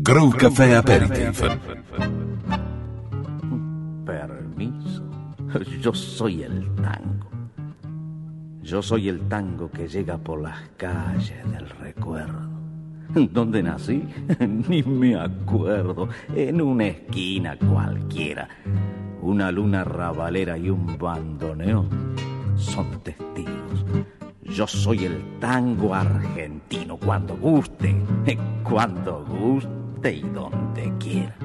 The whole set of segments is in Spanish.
Groove Café Aperitif. Permiso, yo soy el tango. Yo soy el tango que llega por las calles del recuerdo. ¿Dónde nací? Ni me acuerdo. En una esquina cualquiera. Una luna rabalera y un bandoneón son testigos. Yo soy el tango argentino cuando guste, cuando guste y donde quiera.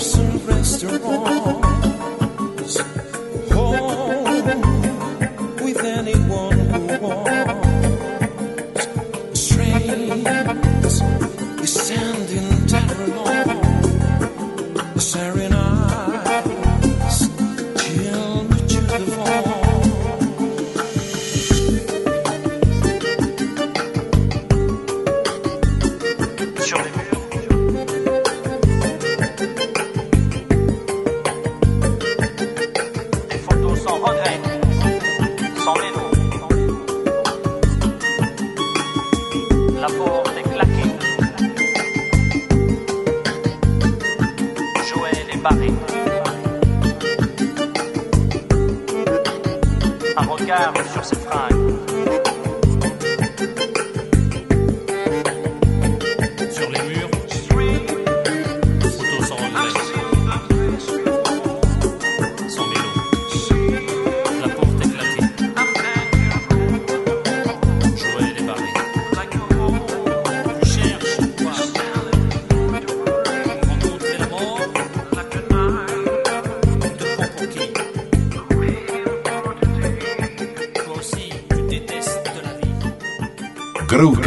Russian restaurant.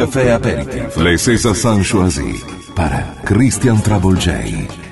Caffè Aperitif. Le Sesa Sanchoisi para Christian Travolgei.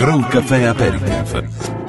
Grow Café Aperitif.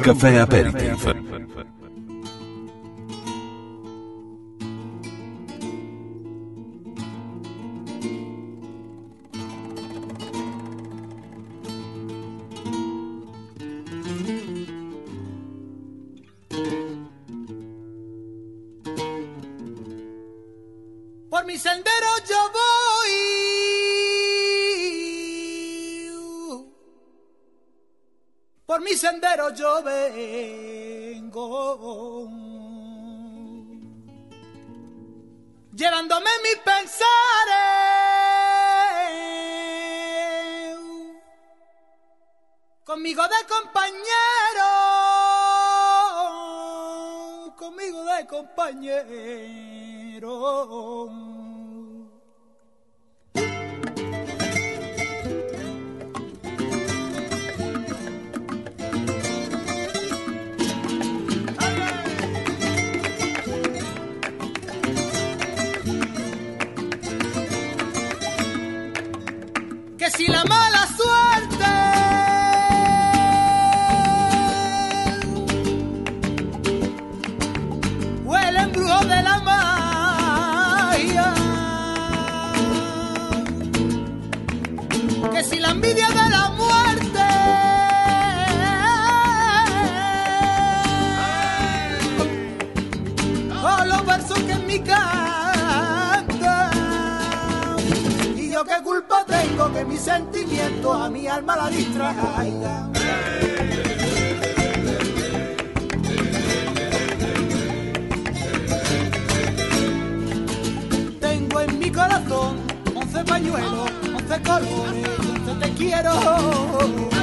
Café Aperitivo. mi pensar Conmigo de compañero, conmigo de compañero. si la mala suerte. que mis sentimientos a mi alma la distraigan. Tengo en mi corazón once pañuelos, once corones, once te quiero.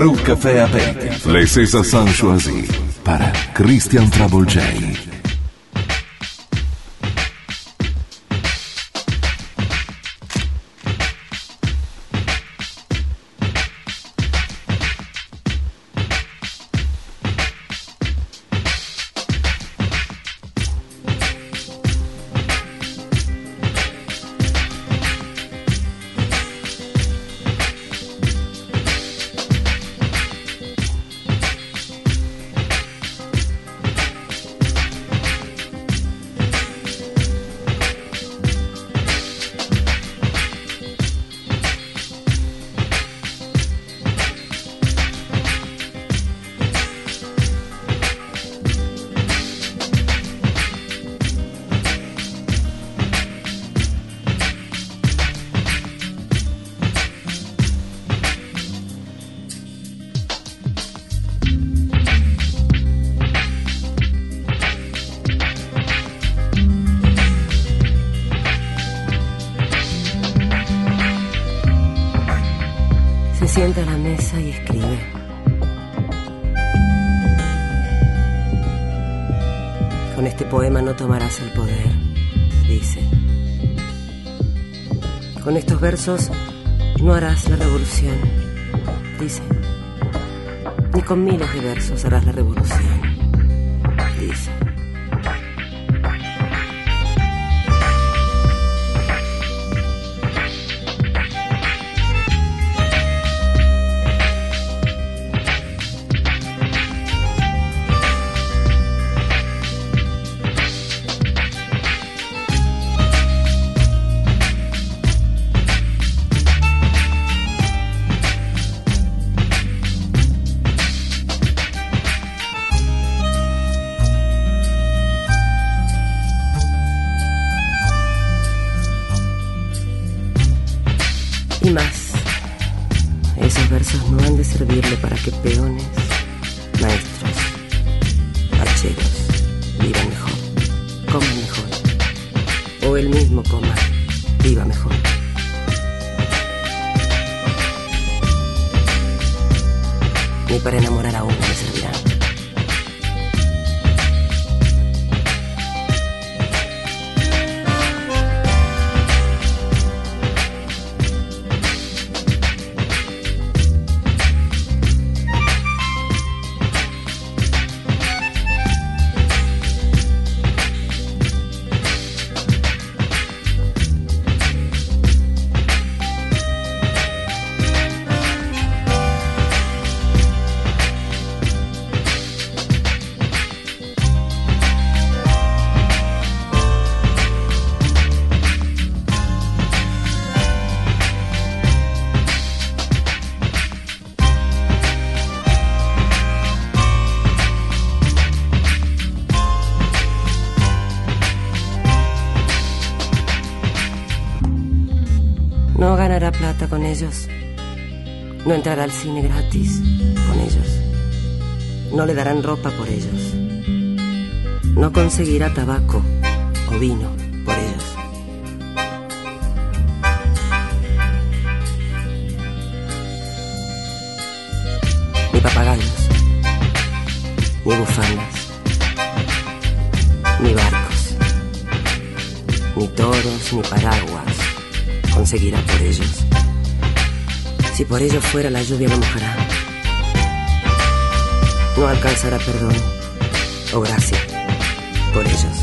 Group Café Aperitif. Les César San Choisi. Para Christian Travolgei. Con este poema no tomarás el poder, dice. Con estos versos no harás la revolución, dice. Ni con miles de versos harás la revolución, dice. No entrará al cine gratis con ellos. No le darán ropa por ellos. No conseguirá tabaco o vino por ellos fuera la lluvia lo mojará. No alcanzará perdón o gracia por ellos.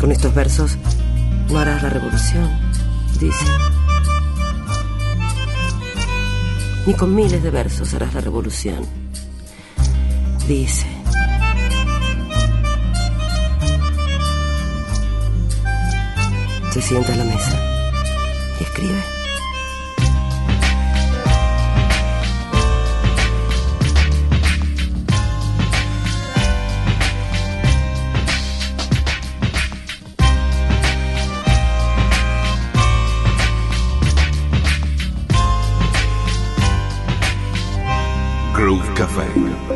Con estos versos no harás la revolución, dice. Ni con miles de versos harás la revolución, dice. Se sienta a la mesa y escribe. Café.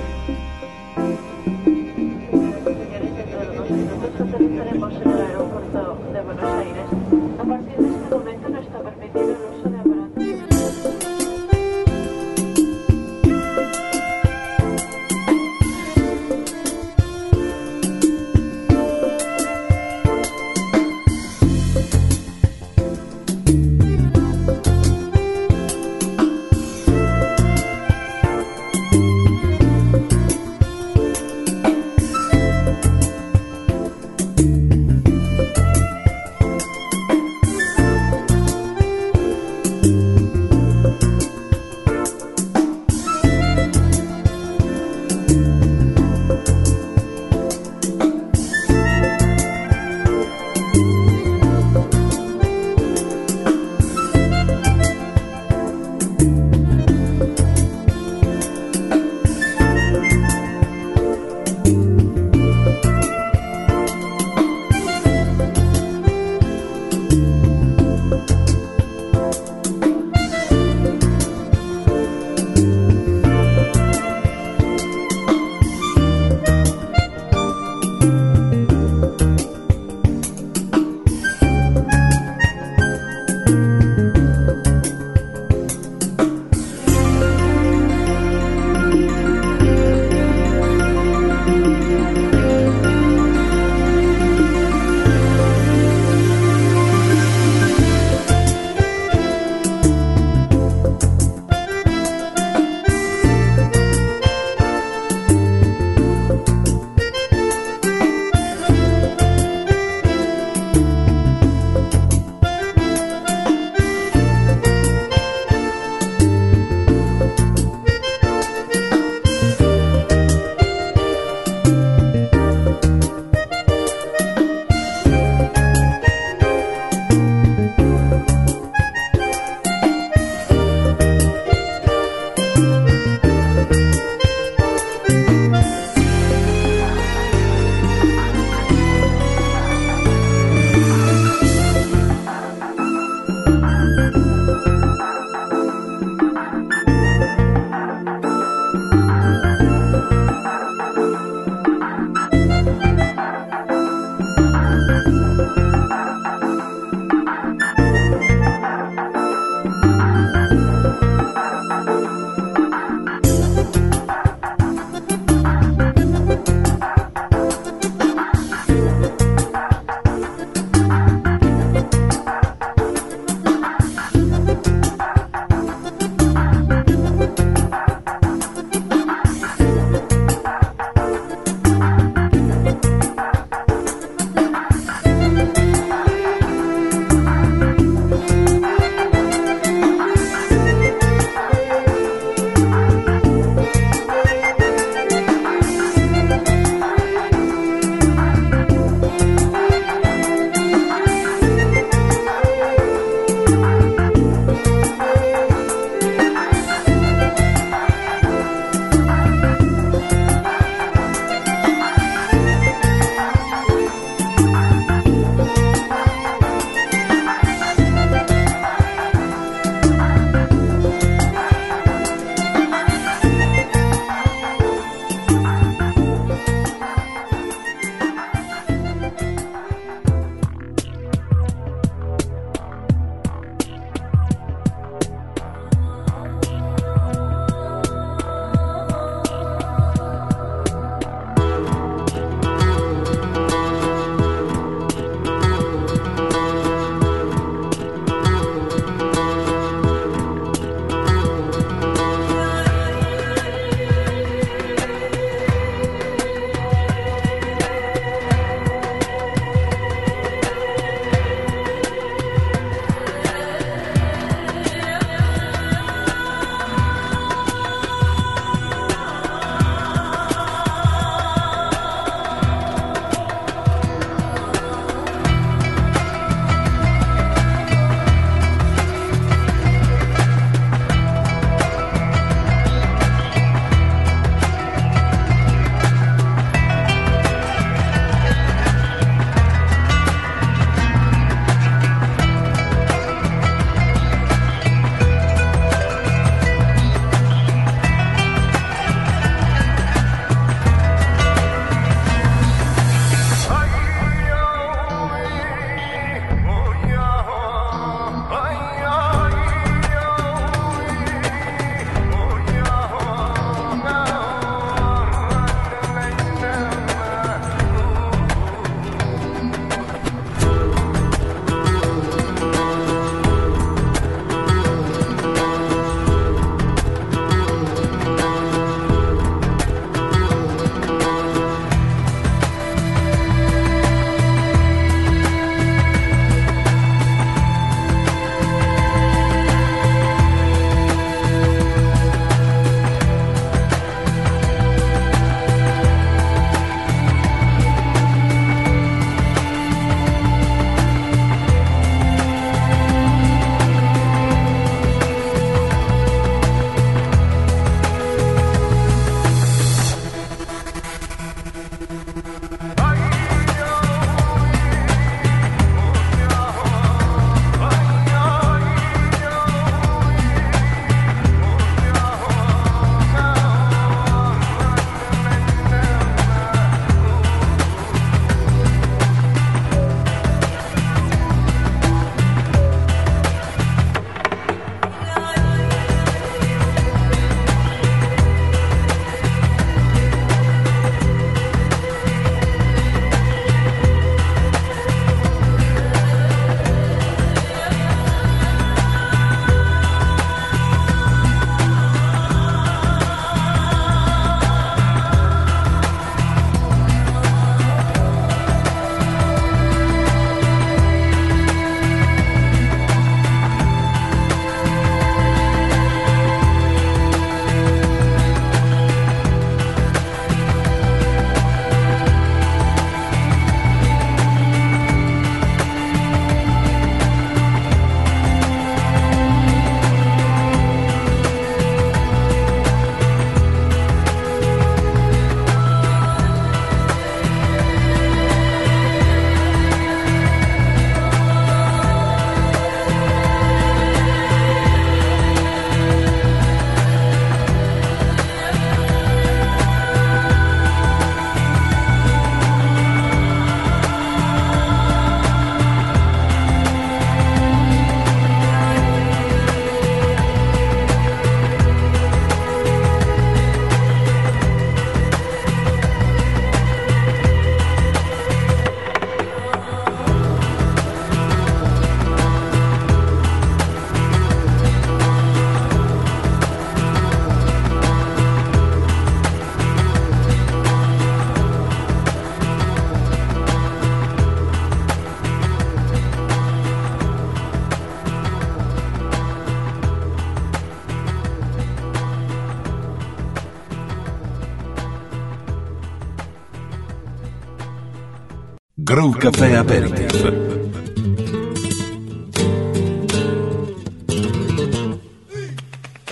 Brew Café Aperitif.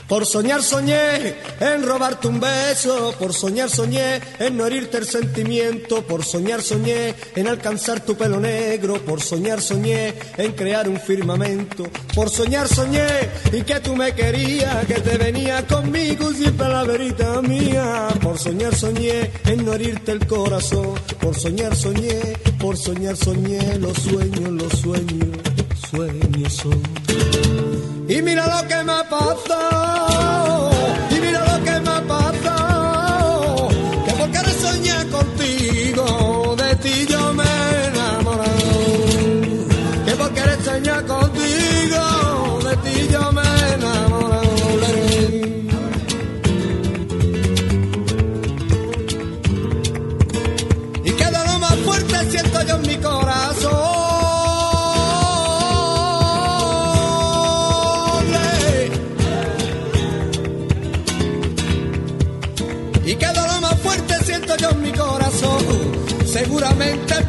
Por soñar soñé en robarte un beso, por soñar soñé en no herirte el sentimiento, por soñar soñé en alcanzar tu pelo negro, por soñar soñé en crear un firmamento, por soñar soñé y que tú me querías, que te venía conmigo sin palaverita mía, por soñar soñé en no herirte el corazón, por soñar soñé por soñar soñé, los sueños, los sueños, sueños son. Y mira lo que me ha.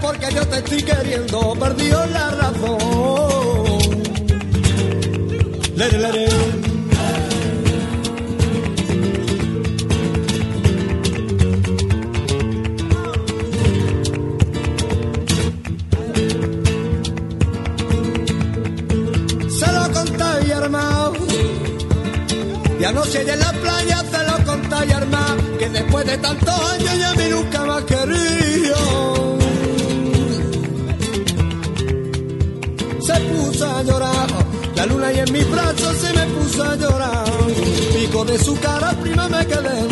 porque yo te estoy queriendo, perdió la razón. Se lo conté mi hermano, ya no sé de la de su cara prima me quedé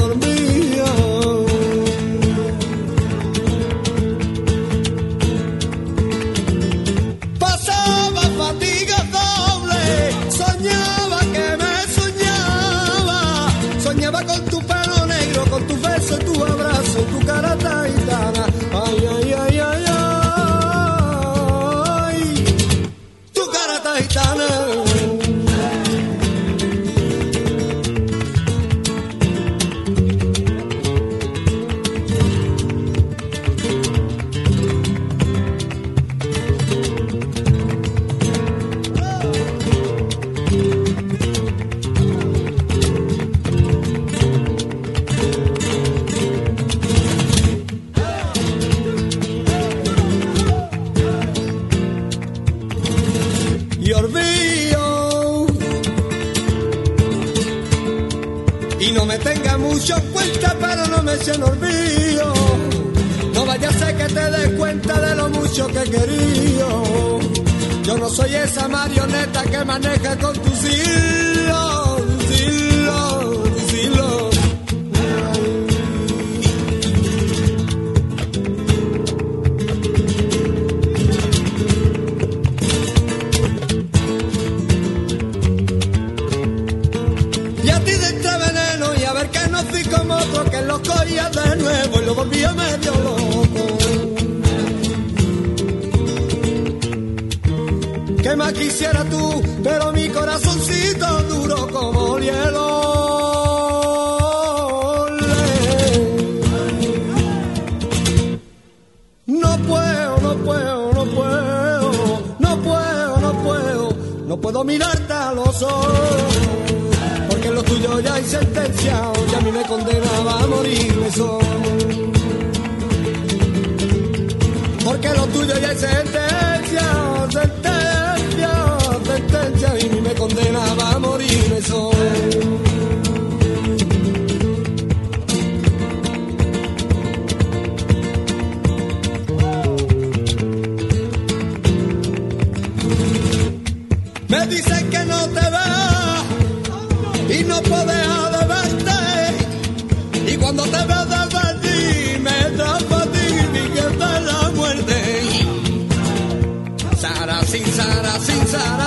pasará.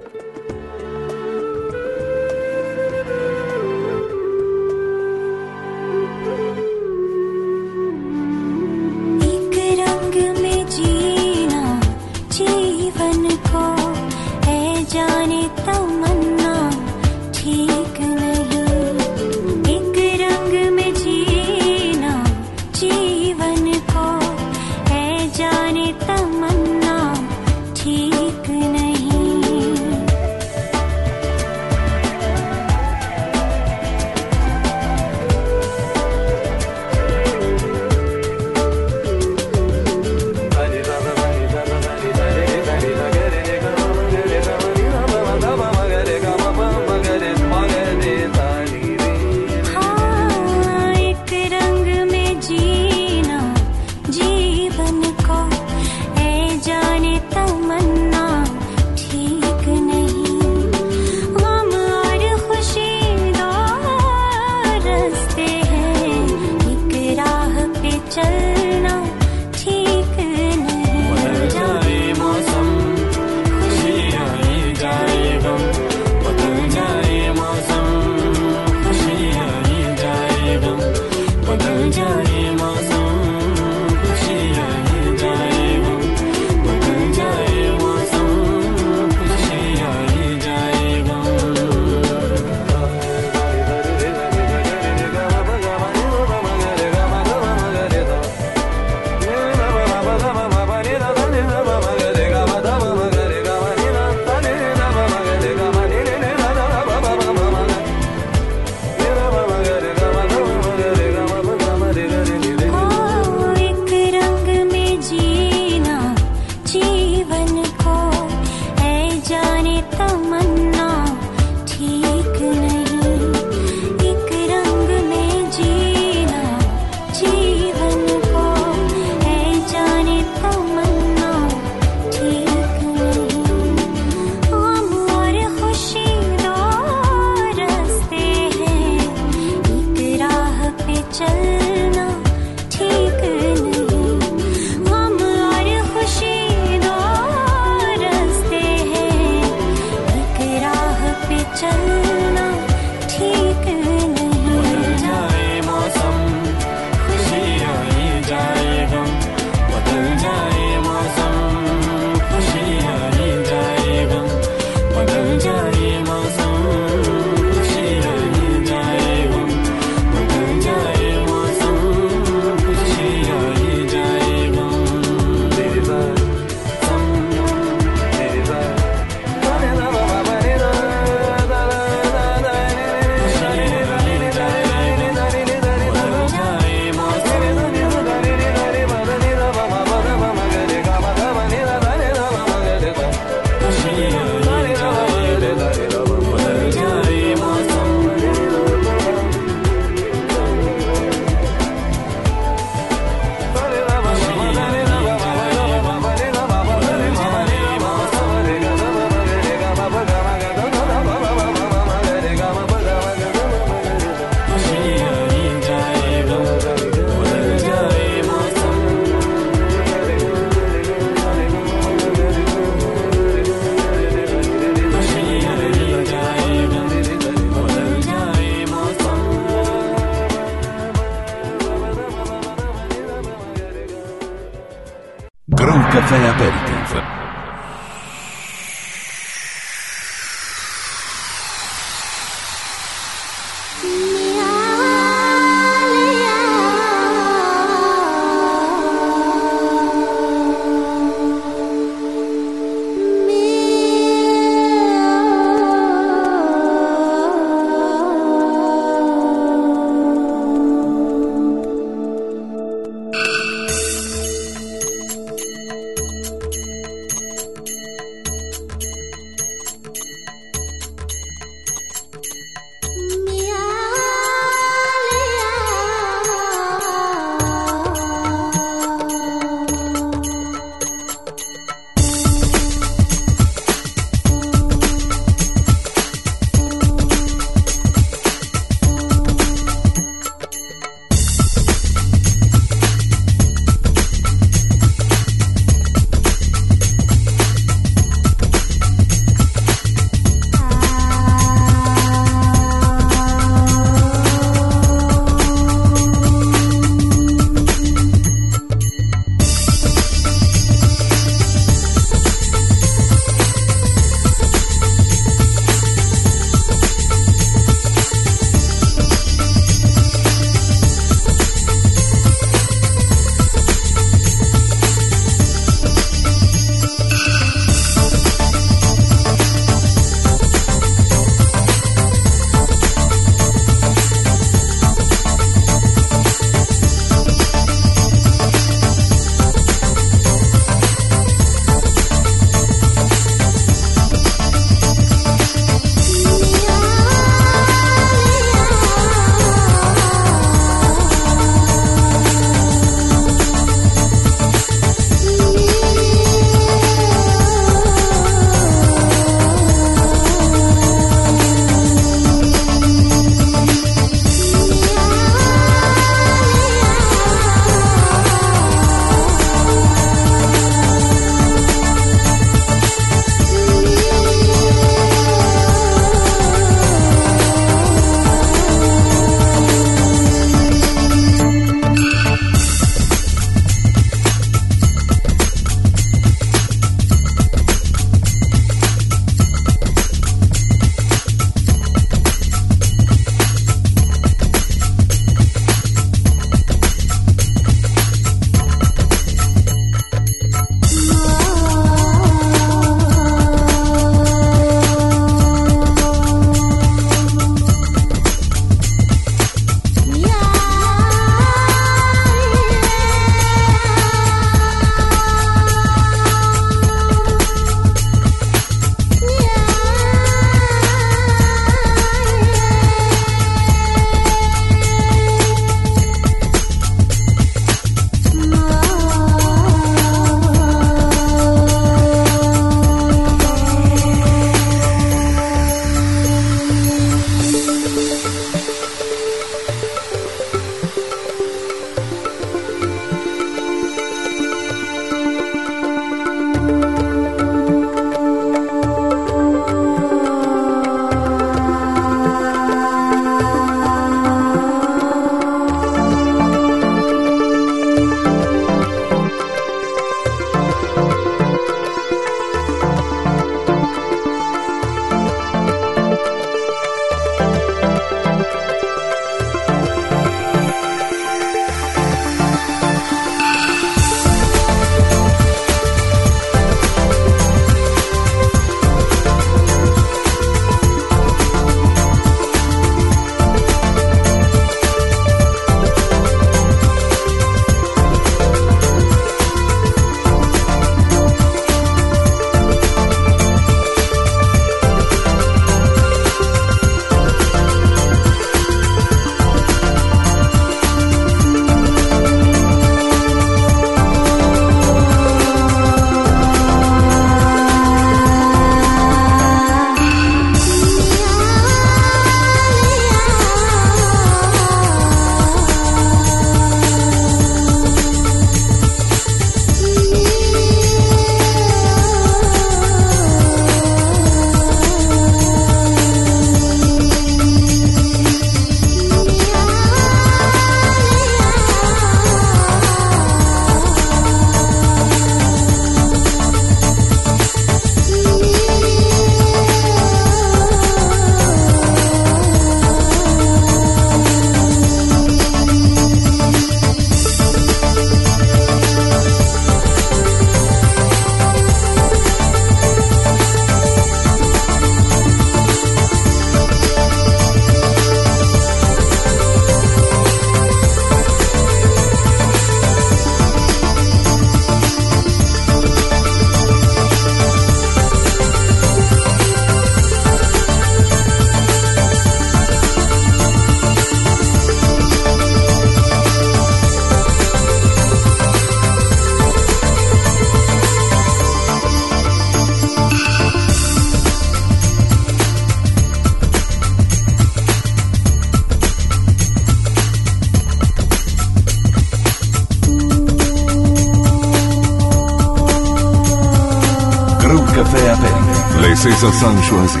Paris. Les César sont choisis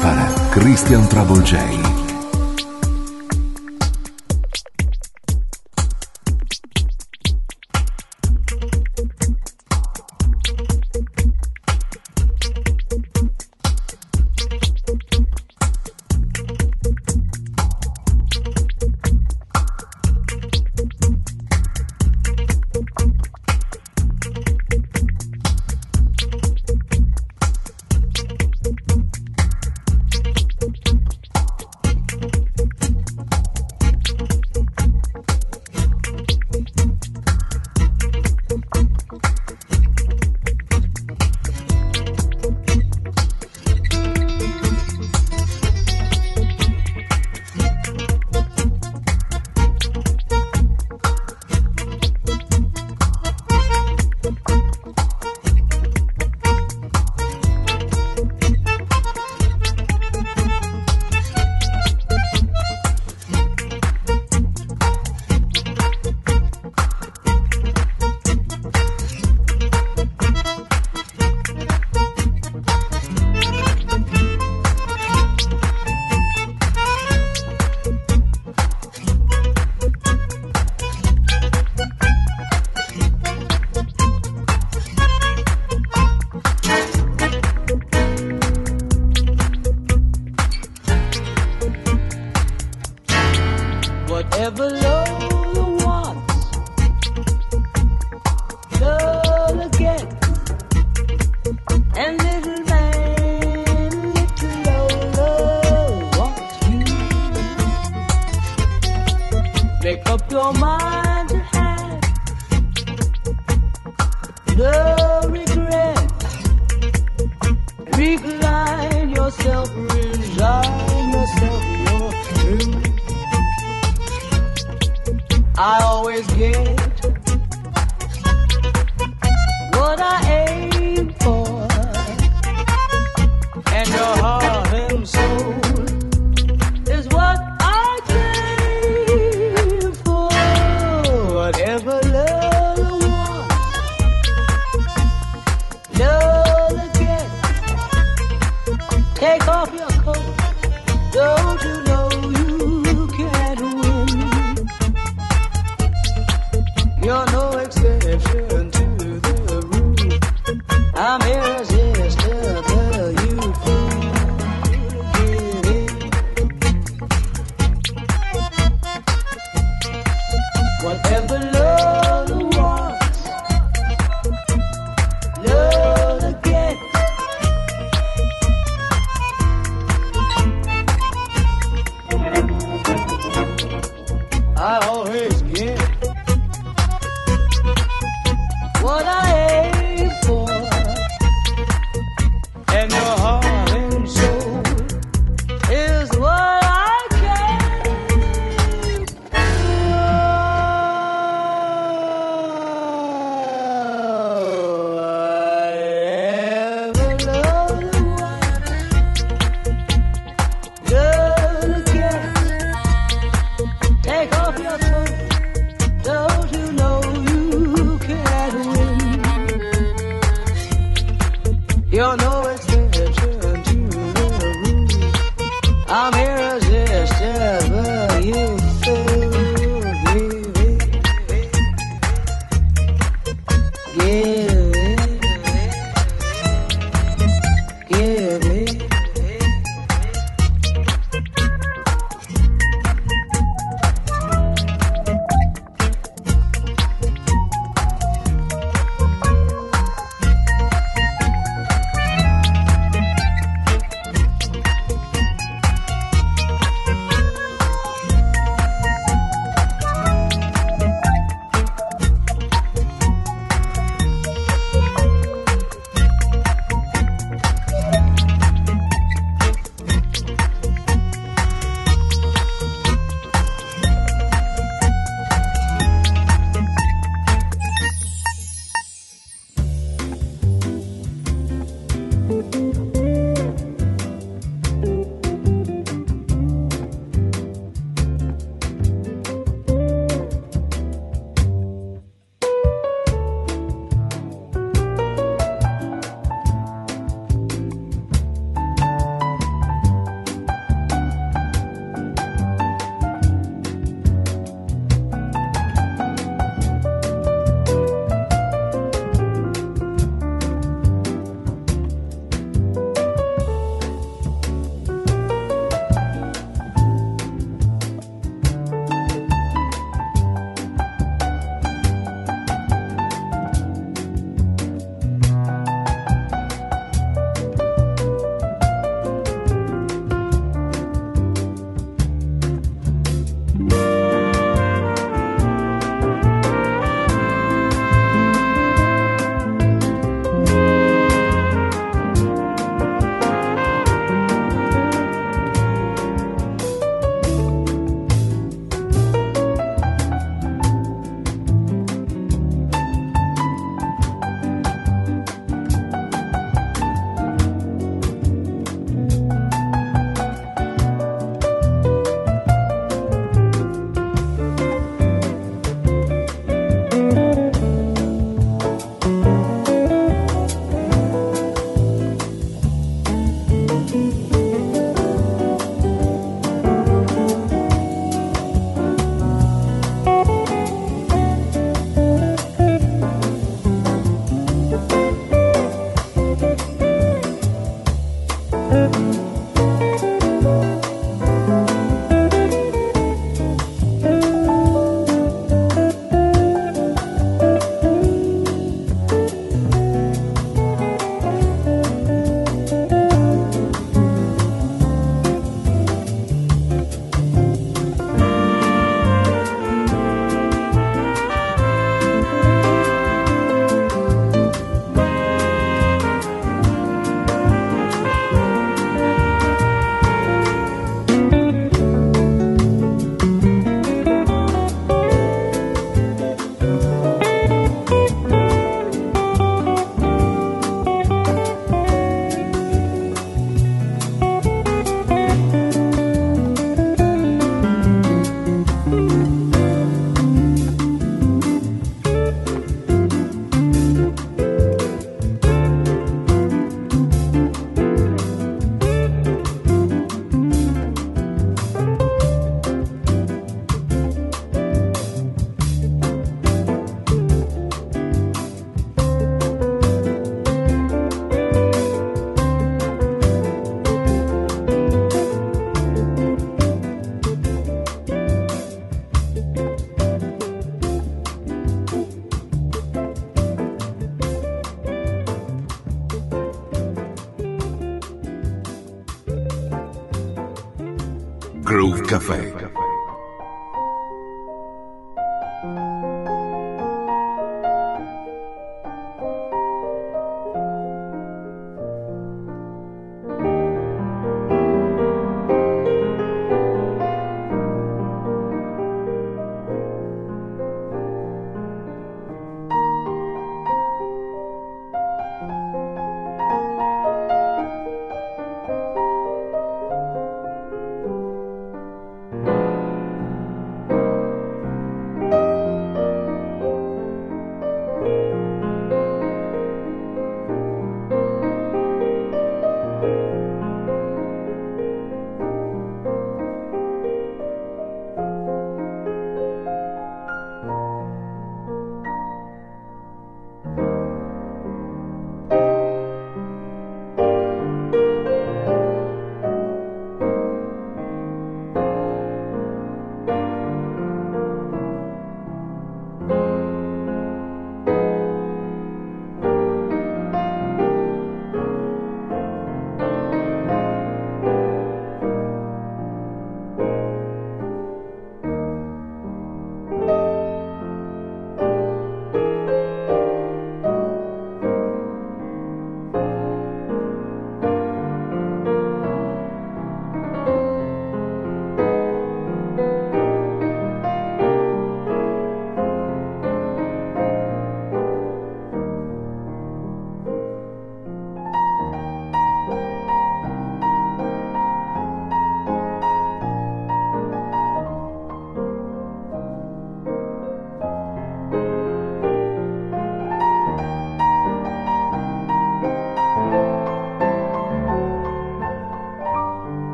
par Christian Trouble J.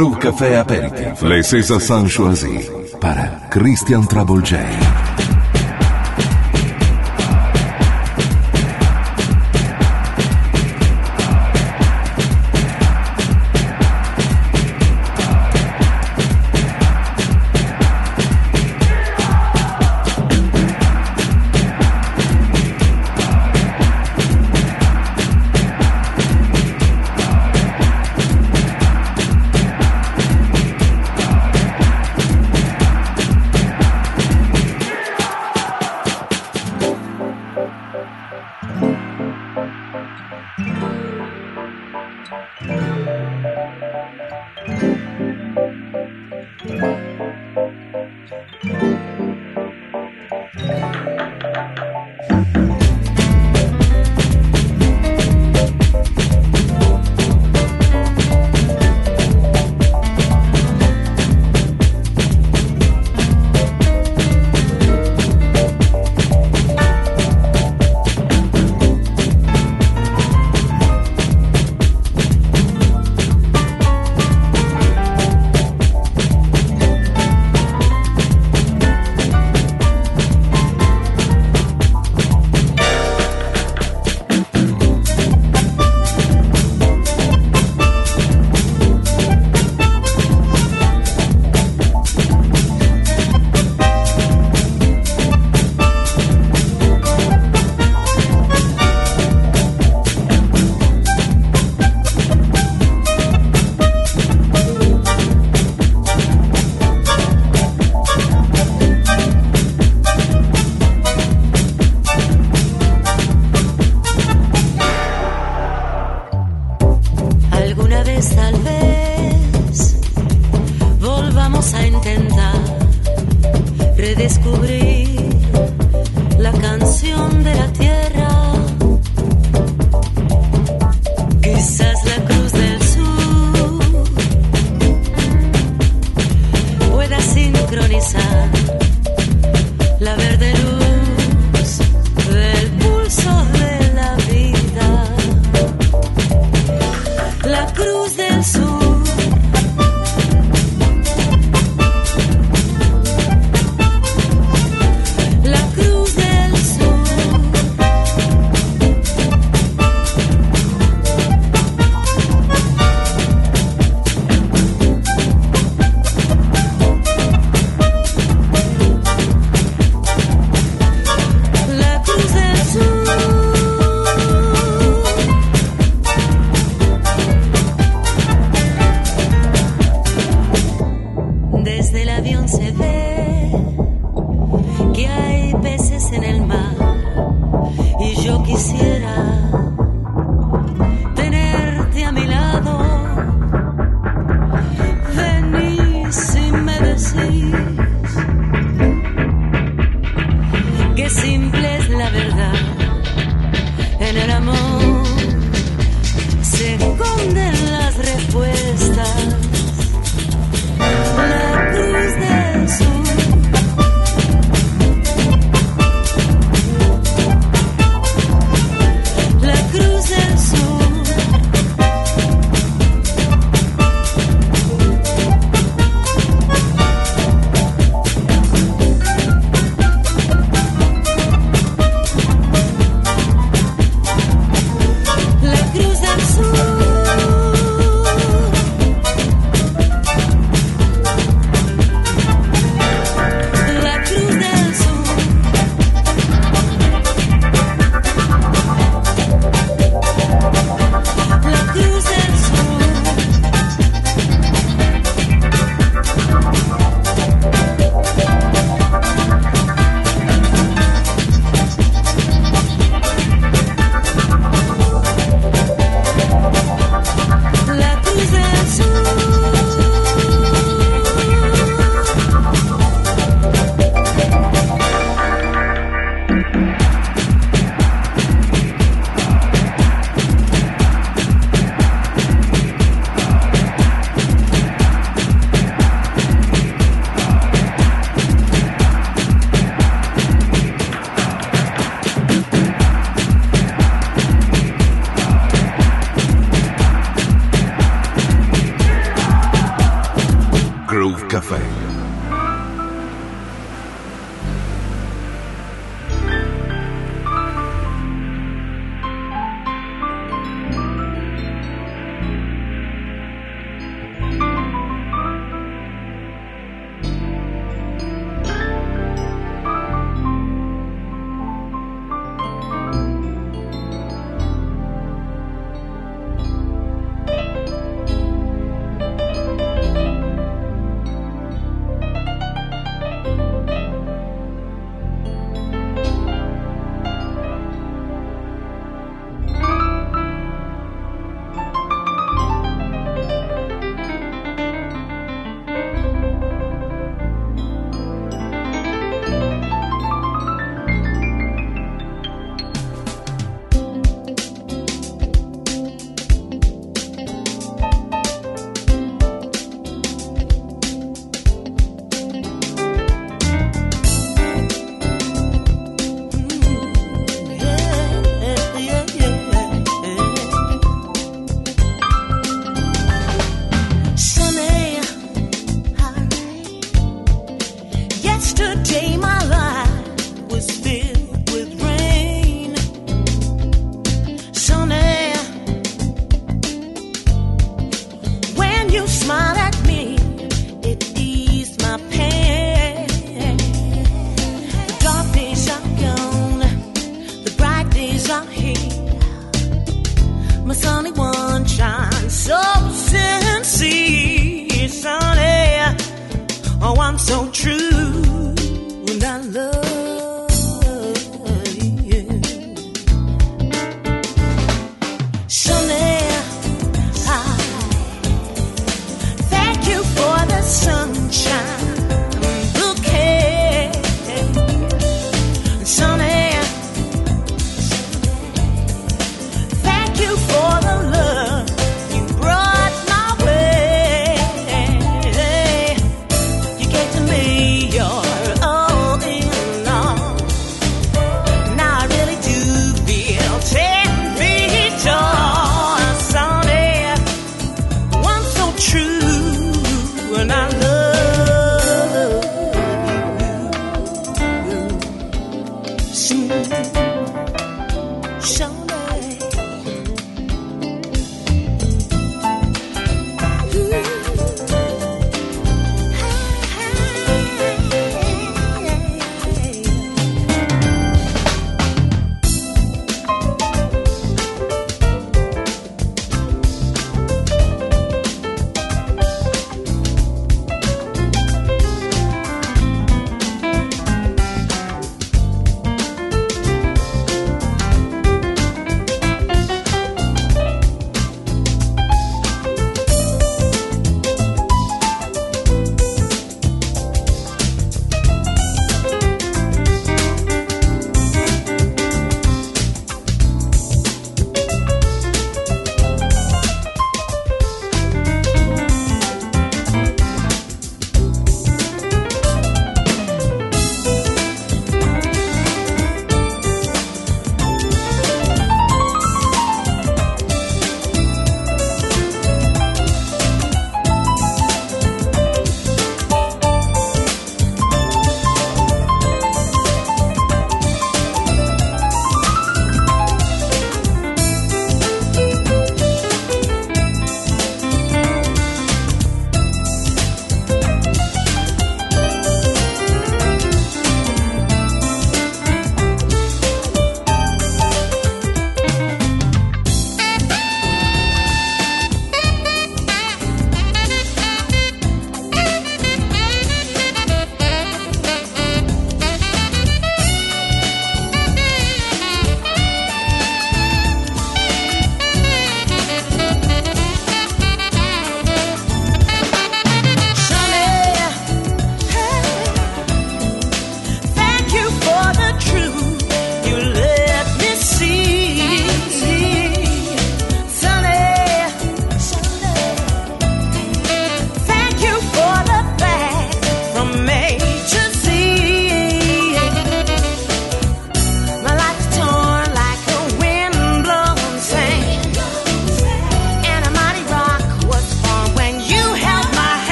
Crew Café Aperitif. Les César sont choisis para Christian Trouble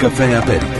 Café Aperitif.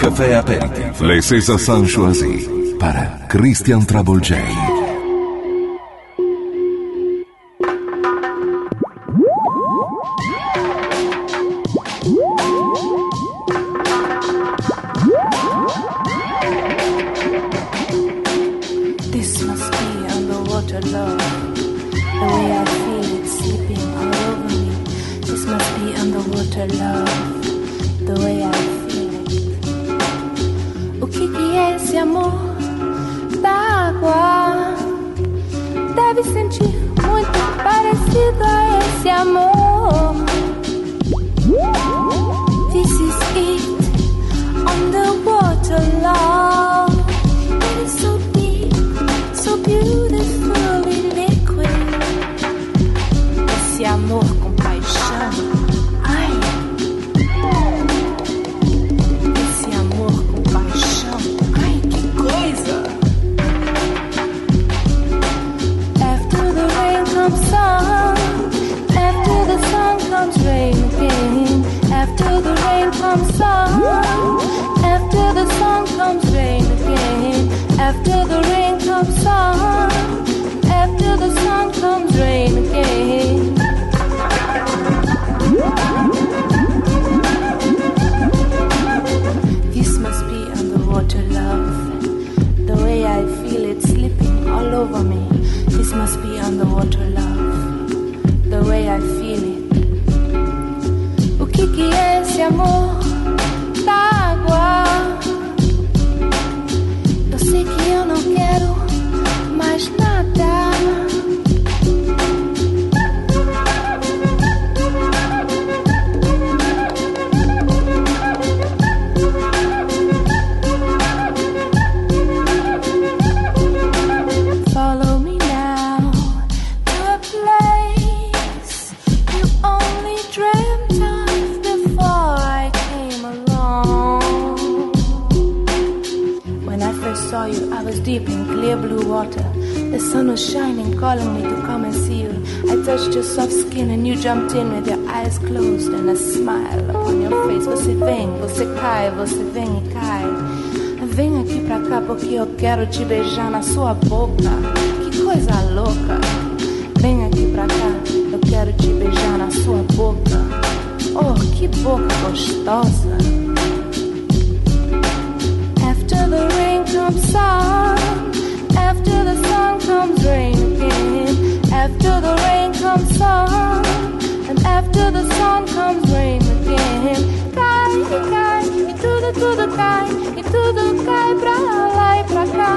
Café Aperitif. Les César Saint Choisi. para Christian Trouble deep in clear blue water. The sun was shining, calling me to come and see you. I touched your soft skin and you jumped in with your eyes closed and a smile upon your face. Você vem, você cai, você vem e cai. Vem aqui pra cá porque eu quero te beijar na sua boca. Que coisa louca. Vem aqui pra cá, eu quero te beijar na sua boca. Oh, que boca gostosa. Comes sun. After the sun comes rain again. After the rain comes sun. And after the sun comes rain again. Cai, cai, e tudo, tudo cai. E tudo cai pra lá e pra cá.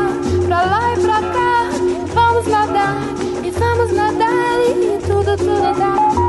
Pra lá e pra cá. Vamos nadar, e vamos nadar. E tudo, tudo dá.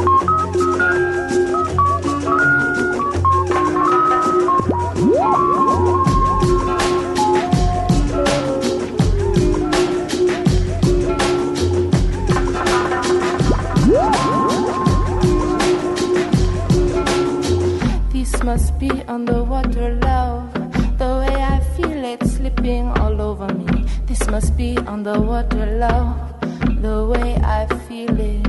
Must be underwater love. The way I feel it slipping all over me. This must be underwater love. The way I feel it.